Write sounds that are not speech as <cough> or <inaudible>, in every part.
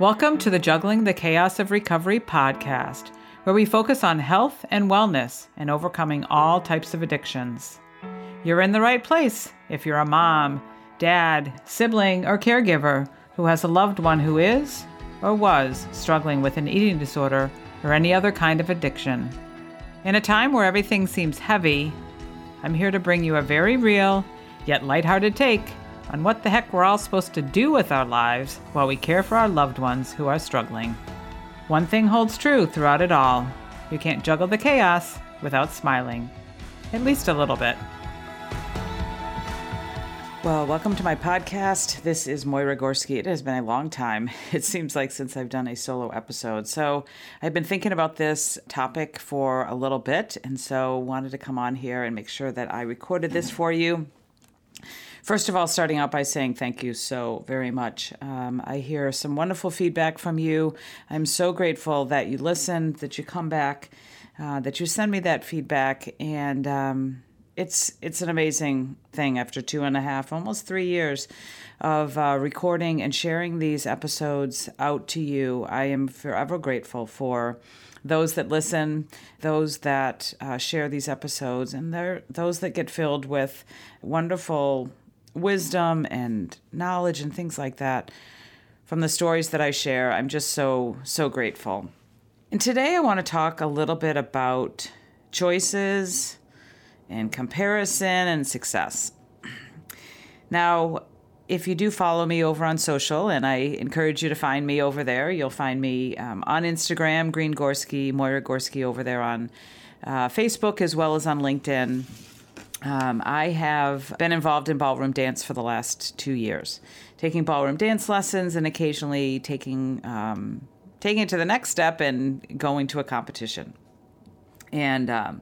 Welcome to the Juggling the Chaos of Recovery podcast, where we focus on health and wellness and overcoming all types of addictions. You're in the right place if you're a mom, dad, sibling, or caregiver who has a loved one who is or was struggling with an eating disorder or any other kind of addiction. In a time where everything seems heavy, I'm here to bring you a very real, yet lighthearted take on what the heck we're all supposed to do with our lives while we care for our loved ones who are struggling. One thing holds true throughout it all you can't juggle the chaos without smiling, at least a little bit. Well, welcome to my podcast. This is Moira Gorski. It has been a long time, <laughs> it seems like, since I've done a solo episode. So I've been thinking about this topic for a little bit, and so wanted to come on here and make sure that I recorded this for you First of all, starting out by saying thank you so very much. Um, I hear some wonderful feedback from you. I'm so grateful that you listen, that you come back, uh, that you send me that feedback, and um, it's it's an amazing thing after two and a half, almost three years of uh, recording and sharing these episodes out to you. I am forever grateful for those that listen, those that uh, share these episodes, and those that get filled with wonderful wisdom and knowledge and things like that from the stories that I share. I'm just so, so grateful. And today I want to talk a little bit about choices and comparison and success. Now, if you do follow me over on social, and I encourage you to find me over there, you'll find me um, on Instagram, Green Gorski, Moira Gorski over there on uh, Facebook as well as on LinkedIn. Um, I have been involved in ballroom dance for the last two years, taking ballroom dance lessons and occasionally taking um, taking it to the next step and going to a competition. And um,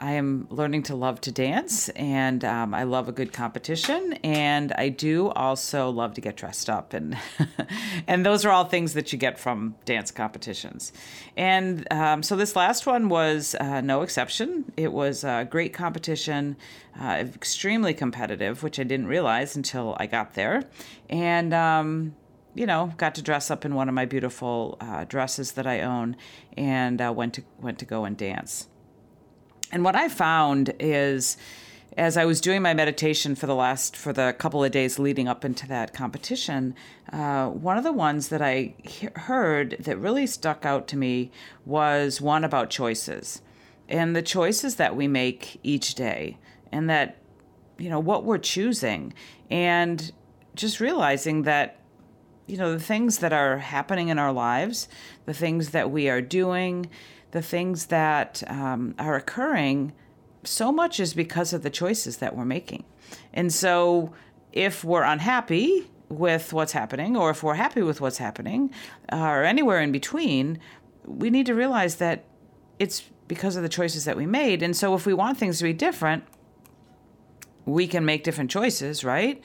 I am learning to love to dance, and um, I love a good competition, and I do also love to get dressed up, and <laughs> and those are all things that you get from dance competitions. And um, so this last one was uh, no exception. It was a great competition, uh, extremely competitive, which I didn't realize until I got there, and. Um, you know, got to dress up in one of my beautiful uh, dresses that I own, and uh, went to went to go and dance. And what I found is as I was doing my meditation for the last for the couple of days leading up into that competition, uh, one of the ones that I he- heard that really stuck out to me was one about choices and the choices that we make each day, and that you know what we're choosing, and just realizing that you know the things that are happening in our lives, the things that we are doing the things that um, are occurring, so much is because of the choices that we're making. And so if we're unhappy with what's happening, or if we're happy with what's happening, uh, or anywhere in between, we need to realize that it's because of the choices that we made. And so if we want things to be different, we can make different choices, right?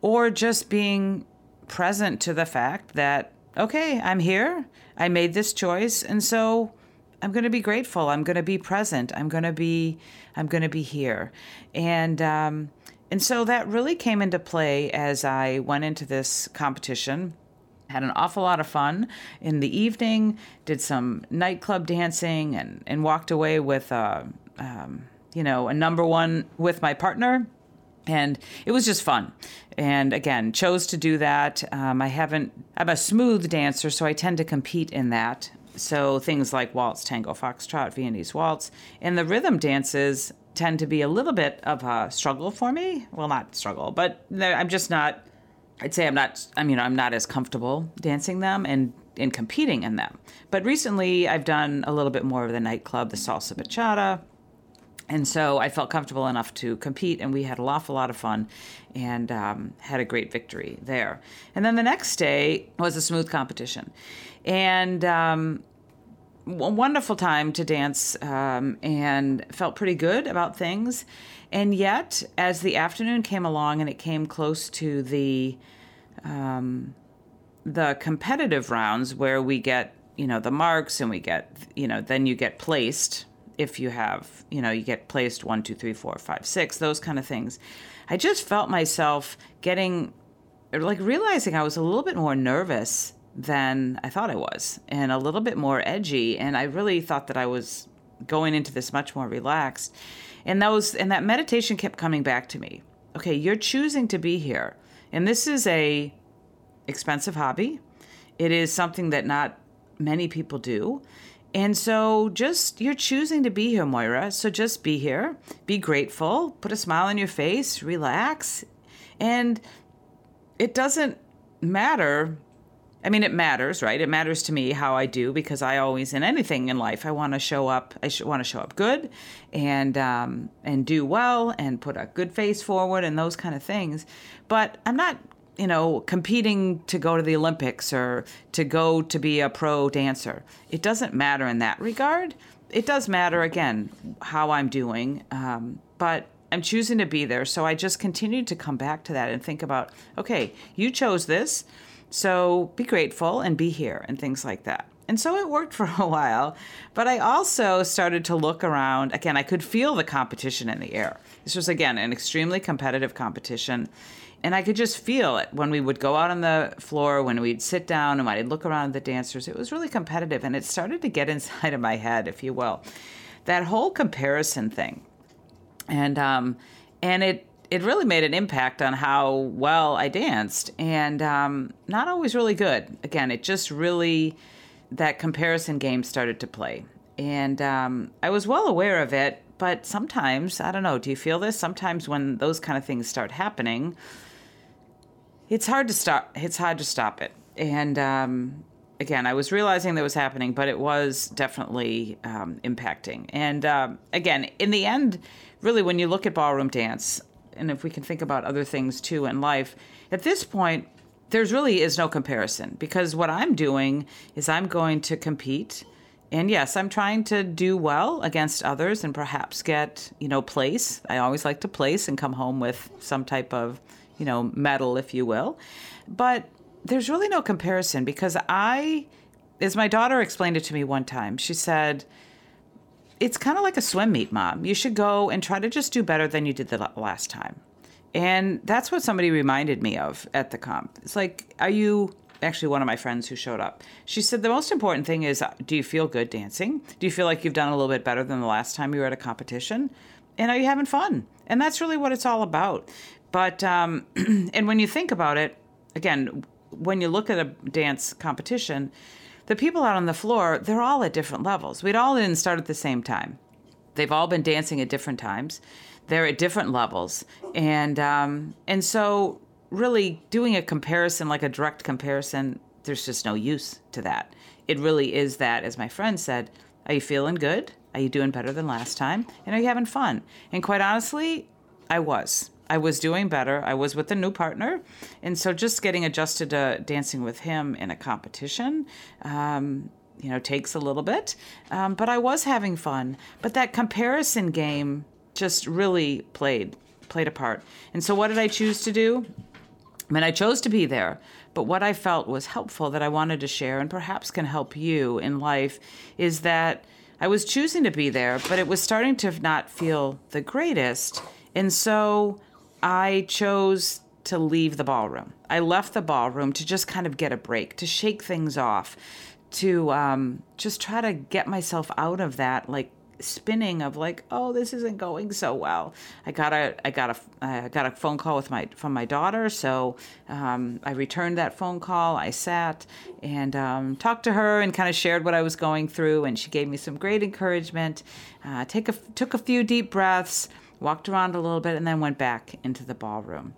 Or just being present to the fact that, okay, I'm here, I made this choice, and so I'm going to be grateful. I'm going to be present. I'm going to be I'm going to be here, and um, and so that really came into play as I went into this competition. Had an awful lot of fun in the evening. Did some nightclub dancing and and walked away with a uh, um, you know a number one with my partner and it was just fun and again chose to do that um, i haven't i'm a smooth dancer so i tend to compete in that so things like waltz, tango, foxtrot, Viennese waltz, and the rhythm dances tend to be a little bit of a struggle for me. Well, not struggle, but I'm just not. I'd say I'm not. I mean, I'm not as comfortable dancing them and in competing in them. But recently, I've done a little bit more of the nightclub, the salsa bachata, and so I felt comfortable enough to compete, and we had an awful lot of fun and um, had a great victory there. And then the next day was a smooth competition and um, wonderful time to dance um, and felt pretty good about things. And yet, as the afternoon came along and it came close to the um, the competitive rounds where we get you know the marks and we get you know then you get placed if you have you know you get placed one two three four five six those kind of things i just felt myself getting like realizing i was a little bit more nervous than I thought I was and a little bit more edgy. And I really thought that I was going into this much more relaxed. And those and that meditation kept coming back to me. Okay, you're choosing to be here. And this is a expensive hobby. It is something that not many people do. And so just you're choosing to be here, Moira. So just be here. Be grateful. Put a smile on your face. Relax. And it doesn't matter I mean, it matters, right? It matters to me how I do because I always, in anything in life, I want to show up. I sh- want to show up good, and um, and do well, and put a good face forward, and those kind of things. But I'm not, you know, competing to go to the Olympics or to go to be a pro dancer. It doesn't matter in that regard. It does matter again how I'm doing, um, but I'm choosing to be there. So I just continue to come back to that and think about, okay, you chose this so be grateful and be here and things like that. And so it worked <laughs> for a while, but I also started to look around. Again, I could feel the competition in the air. This was, again, an extremely competitive competition. And I could just feel it when we would go out on the floor, when we'd sit down and I'd look around at the dancers. It was really competitive. And it started to get <laughs> inside of my head, if you will. That whole comparison thing. And, um, and it, it really made an impact on how well I danced, and um, not always really good. Again, it just really that comparison game started to play, and um, I was well aware of it. But sometimes, I don't know. Do you feel this? Sometimes when those kind of things start happening, it's hard to stop. It's hard to stop it, and um, again, I was realizing that was happening, but it was definitely um, impacting. And um, again, in the end, really, when you look at ballroom dance, and if we can think about other things too in life, at this point, there's really is no comparison because what I'm doing is I'm going to compete. And yes, I'm trying to do well against others and perhaps get, you know, place. I always like to place and come home with some type of, you know, medal, if you will. But there's really no comparison because I, as my daughter explained it to me one time, she said, it's kind of like a swim meet, mom. You should go and try to just do better than you did the last time. And that's what somebody reminded me of at the comp. It's like, are you actually one of my friends who showed up? She said the most important thing is do you feel good dancing? Do you feel like you've done a little bit better than the last time you were at a competition? And are you having fun? And that's really what it's all about. But, um, <clears throat> and when you think about it, again, when you look at a dance competition, the people out on the floor, they're all at different levels. We'd all didn't start at the same time. They've all been dancing at different times. They're at different levels, and um, and so really doing a comparison, like a direct comparison, there's just no use to that. It really is that, as my friend said, are you feeling good? Are you doing better than last time? And are you having fun? And quite honestly, I was. I was doing better. I was with a new partner. And so just getting adjusted to dancing with him in a competition, um, you know, takes a little bit. Um, but I was having fun. But that comparison game just really played played a part. And so what did I choose to do? I mean, I chose to be there, but what I felt was helpful that I wanted to share and perhaps can help you in life is that I was choosing to be there, but it was starting to not feel the greatest. And so I chose to leave the ballroom. I left the ballroom to just kind of get a break, to shake things off, to um, just try to get myself out of that like spinning of like, oh, this isn't going so well. I got a I got a I got a phone call with my from my daughter, so um, I returned that phone call. I sat and um, talked to her and kind of shared what I was going through, and she gave me some great encouragement. Uh, take a took a few deep breaths walked around a little bit, and then went back into the ballroom.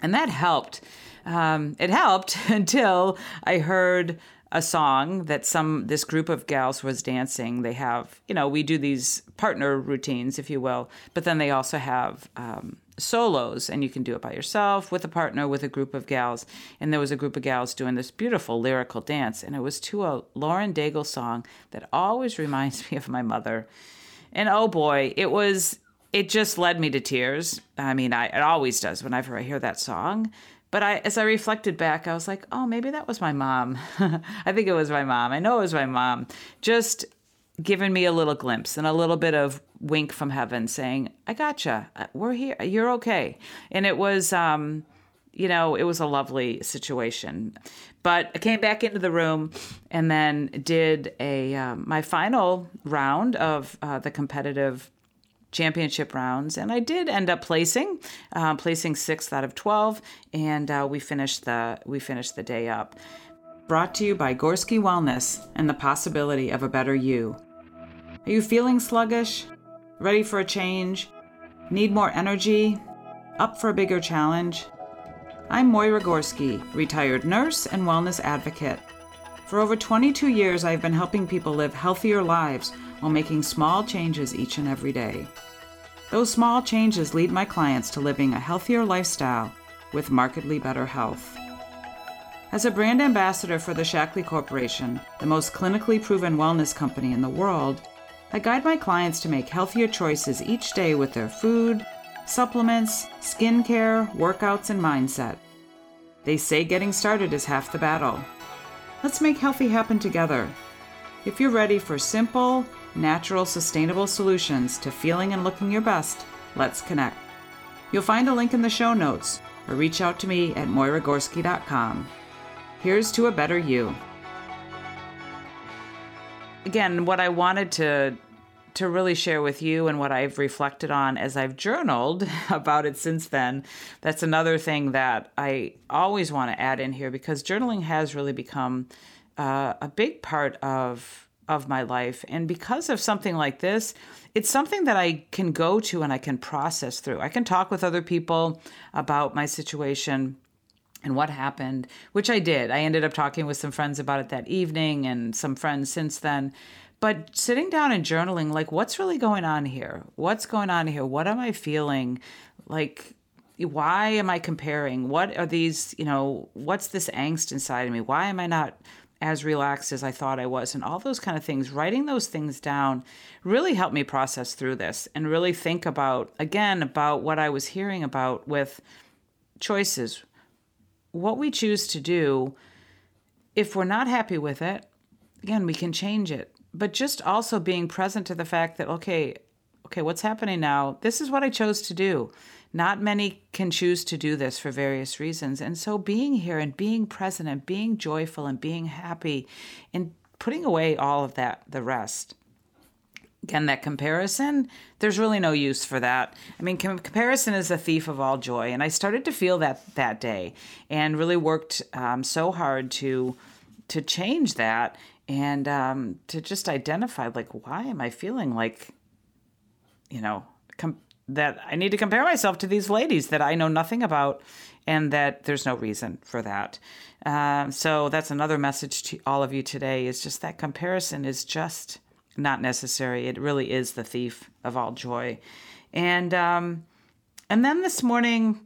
And that helped. Um, it helped <laughs> until I heard a song that some this group of gals was dancing. They have, you know, we do these partner routines, if you will, but then they also have um, solos, and you can do it by yourself, with a partner, with a group of gals. And there was a group of gals doing this beautiful lyrical dance, and it was to a Lauren Daigle song that always reminds <laughs> me of my mother. And oh boy, it was it just led me to tears. I mean, I, it always does whenever I hear that song. But I, as I reflected back, I was like, oh, maybe that was my mom. <laughs> I think it was my mom. I know it was my mom. Just giving me a little glimpse and a little bit of wink from heaven saying, I gotcha. Uh, we're here. You're okay. And it was, um, you know, it was a lovely situation. But I came back into the room and then did a um, my final round of uh, the competitive championship rounds, and I did end up placing, uh, placing sixth out of twelve, and uh, we finished the we finished the day up. Brought to you by Gorski Wellness and the possibility of a better you. Are you feeling sluggish? Ready for a change? Need more energy? Up for a bigger challenge? I'm Moira Gorski, retired nurse and wellness advocate. For over 22 years, I've been helping people live healthier lives while making small changes each and every day. Those small changes lead my clients to living a healthier lifestyle with markedly better health. As a brand ambassador for the Shaklee Corporation, the most clinically proven wellness company in the world, I guide my clients to make healthier choices each day with their food, supplements, skincare, workouts, and mindset. They say getting started is half the battle. Let's make healthy happen together. If you're ready for simple, natural, sustainable solutions to feeling and looking your best, let's connect. You'll find a link in the show notes or reach out to me at moiragorski.com. Here's to a better you. Again, what I wanted to to really share with you and what I've reflected on as I've journaled <laughs> about it since then. That's another thing that I always want to add in here because journaling has really become uh, a big part of of my life and because of something like this it's something that I can go to and I can process through. I can talk with other people about my situation and what happened, which I did. I ended up talking with some friends about it that evening and some friends since then. But sitting down and journaling, like, what's really going on here? What's going on here? What am I feeling? Like, why am I comparing? What are these, you know, what's this angst inside of me? Why am I not as relaxed as I thought I was? And all those kind of things, writing those things down really helped me process through this and really think about, again, about what I was hearing about with choices. What we choose to do, if we're not happy with it, again, we can change it but just also being present to the fact that okay okay what's happening now? This is what i chose to do. Not many can choose to do this for various reasons. And so being here and being present and being joyful and being happy and putting away all of that the rest. Again that comparison there's really no use for that. I mean com- comparison is the thief of all joy. And i started to feel that that day and really worked um, so hard to to change that and um, to just identify like why am i feeling like you know com- that i need to compare myself to these ladies that i know nothing about and that there's no reason for that. Um, so that's another message to all of you today is just that comparison is just not necessary. It really is the thief of all joy. And um, and then this morning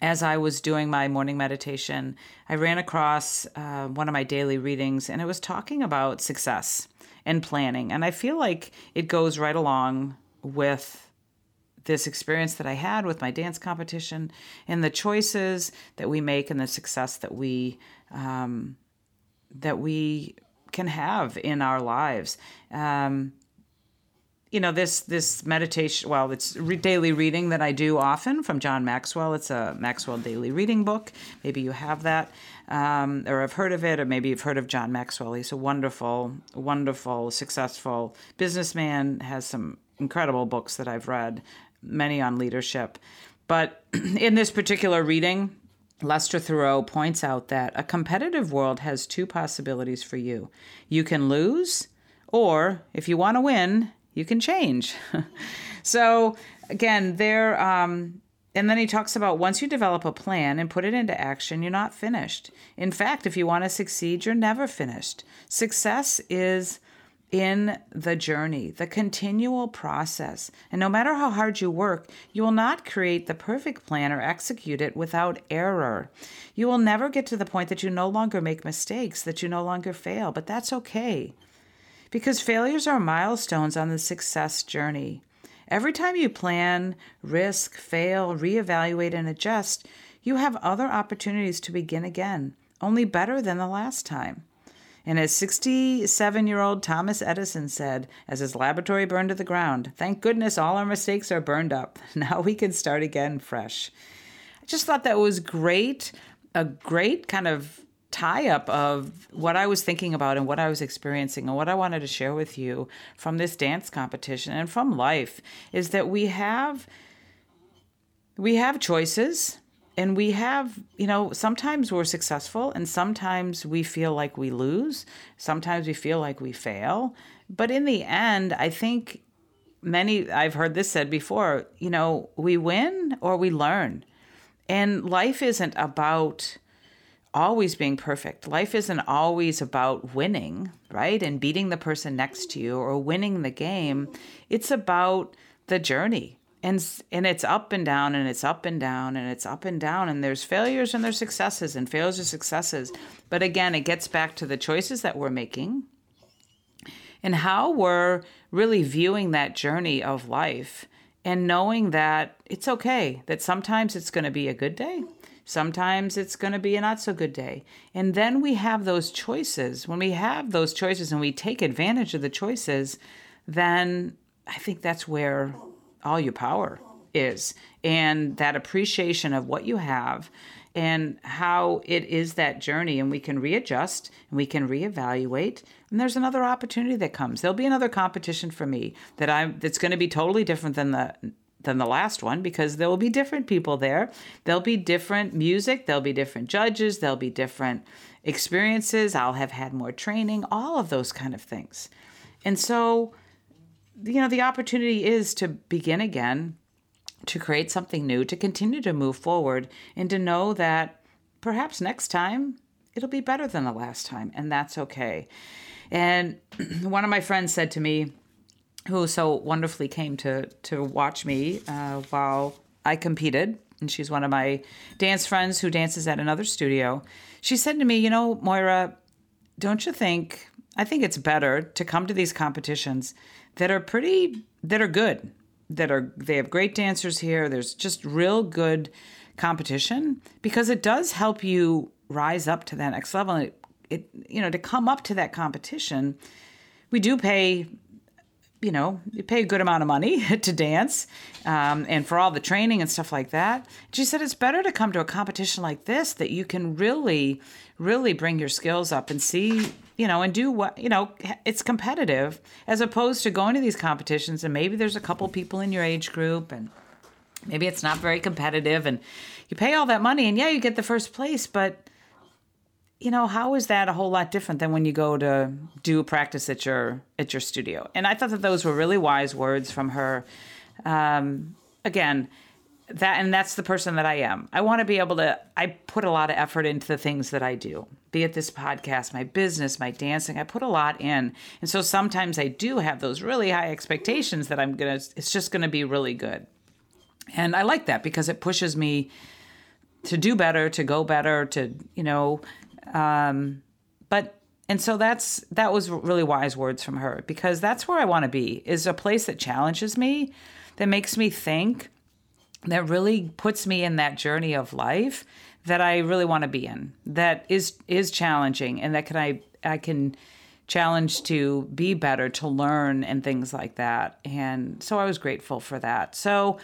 as I was doing my morning meditation, I ran across uh, one of my daily readings and it was talking about success and planning. And I feel like it goes right along with this experience that I had with my dance competition and the choices that we make and the success that we um, that we can have in our lives. Um, you know this this meditation well it's re- daily reading that i do often from john maxwell. It's a maxwell daily reading book. Maybe you have that um, or have heard of it or maybe you've heard of john maxwell. He's a wonderful wonderful successful businessman has some incredible books that i've read many on leadership but <clears throat> in this particular reading Lester Thurow points out that a competitive world has two possibilities for you. You can lose, or if you want to win, you can change. <laughs> so again, there. Um, and then he talks about once you develop a plan and put it into action, you're not finished. In fact, if you want to succeed, you're never finished. Success is in the journey, the continual process. And no matter how hard you work, you will not create the perfect plan or execute it without error. You will never get to the point that you no longer make mistakes, that you no longer fail, but that's okay because failures are milestones on the success journey. Every time you plan, risk, fail, reevaluate, and adjust, you have other opportunities to begin again, only better than the last time. And as 67 year old Thomas Edison said, as his laboratory burned to the ground, thank goodness all our mistakes are burned up. <laughs> Now we can start again fresh. I just thought that was great, a great kind of tie up of what I was thinking about and what I was experiencing and what I wanted to share with you from this dance competition and from life is that we have we have choices and we have you know sometimes we're successful and sometimes we feel like we lose sometimes we feel like we fail but in the end i think many i've heard this said before you know we win or we learn and life isn't about always being perfect. Life isn't always about winning, right? And beating the person next to you or winning the game. It's about the journey. And and it's up and down and it's up and down and it's up and down and there's failures and there's successes and failures and successes. But again, it gets back to the choices that we're making and how we're really viewing that journey of life and knowing that it's okay that sometimes it's going to be a good day Sometimes it's going to be a not so good day. And then we have those choices. When we have those choices and we take advantage of the choices, then I think that's where all your power is. And that appreciation of what you have and how it is that journey and we can readjust and we can reevaluate and there's another opportunity that comes there'll be another competition for me that i that's going to be totally different than the than the last one because there will be different people there. There'll be different music, there'll be different judges, there'll be different experiences. I'll have had more training, all of those kind of things. And so, you know, the opportunity is to begin again, to create something new, to continue to move forward, and to know that perhaps next time it'll be better than the last time, and that's okay. And <clears throat> one of my friends said to me, who so wonderfully came to to watch me uh, while I competed, and she's one of my dance friends who dances at another studio. She said to me, "You know, Moira, don't you think? I think it's better to come to these competitions that are pretty that are good, that are they have great dancers here. There's just real good competition because it does help you rise up to that next level. And it, it you know to come up to that competition." We do pay you know, you pay a good amount of money <laughs> to dance um, and for all the training and stuff like that. She said it's better to come to a competition like this that you can really, really bring your skills up and see, you know, and do what, you know, it's competitive as opposed to going to these competitions and maybe there's a couple people in your age group and maybe it's not very competitive and you pay all that money and yeah, you get the first place, but you know how is that a whole lot different than when you go to do practice at your at your studio? And i thought that those were really wise words from her. Um, again that and that's the person that i am. I want to be able to i put a lot of effort into the things that i do be it this podcast my business my dancing i put a lot in. And so sometimes i do have those really high expectations that i'm gonna it's just gonna be really good. And i like that because it pushes me to do better to go better to you know um, but and so that's that was really wise words from her because that's where I want to be is a place that challenges me, that makes me think, that really puts me in that journey of life that I really want to be in. That is is challenging and that can I I can challenge to be better, to learn and things like that. And so I was grateful for that. So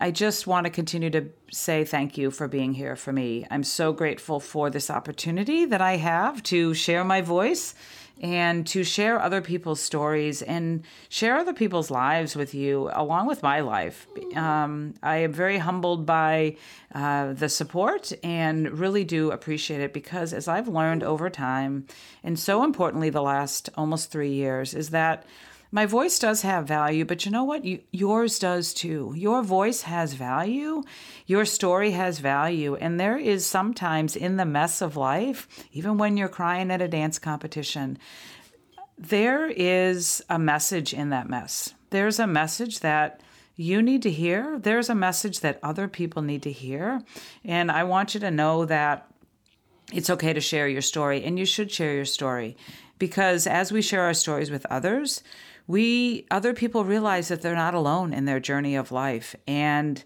I just want to continue to say thank you for being here for me. I'm so grateful for this opportunity that I have to share my voice and to share other people's stories and share other people's lives with you along with my life. Um, I am very humbled by uh, the support and really do appreciate it because, as I've learned over time, and so importantly, the last almost three years, is that my voice does have value, but you know what? You, yours does too. Your voice has value. Your story has value. And there is sometimes in the mess of life, even when you're crying at a dance competition, there is a message in that mess. There's a message that you need to hear. There's a message that other people need to hear. And I want you to know that it's okay to share your story and you should share your story because as we share our stories with others, we other people realize that they're not alone in their journey of life and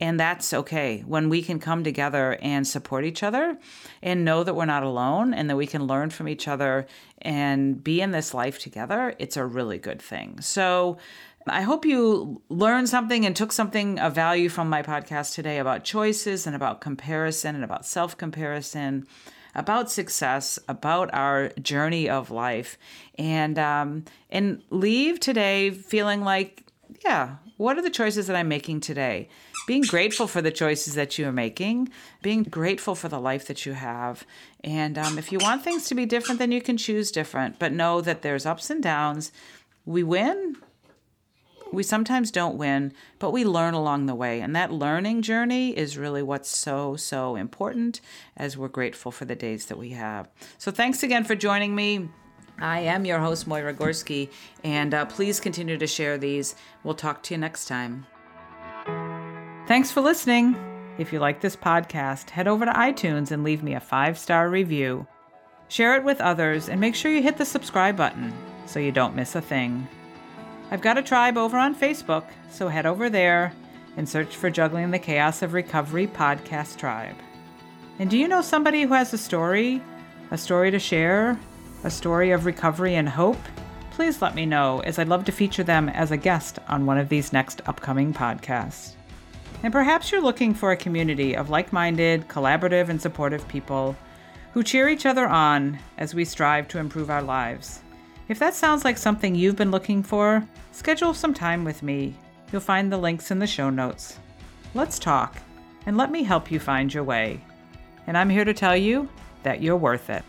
and that's okay. When we can come together and support each other and know that we're not alone and that we can learn from each other and be in this life together it's a really good thing. So I hope you learned something and took something of value from my podcast today about choices and about comparison and about self comparison, about success, about our journey of life, and um, and leave today feeling like, yeah, what are the choices that I'm making today? Being grateful for the choices that you are making, being grateful for the life that you have. And um, if you want things to be different, then you can choose different. But know that there's ups and downs. We win, we sometimes don't win, but we learn along the way. And that learning journey is really what's so, so important as we're grateful for the days that we have. So thanks again for joining me. I am your host, Moira Gorski, and uh, please continue to share these. We'll talk to you next time. Thanks for listening. If you like this podcast, head over to iTunes and leave me a five star review. Share it with others and make sure you hit the subscribe button so you don't miss a thing. I've got a tribe over on Facebook, so head over there and search for Juggling the Chaos of Recovery Podcast Tribe. And do you know somebody who has a story, a story to share, a story of recovery and hope? Please let me know, as I'd love to feature them as a guest on one of these next upcoming podcasts. And perhaps you're looking for a community of like minded, collaborative, and supportive people who cheer each other on as we strive to improve our lives. If that sounds like something you've been looking for, schedule some time with me. You'll find the links in the show notes. Let's talk, and let me help you find your way. And I'm here to tell you that you're worth it.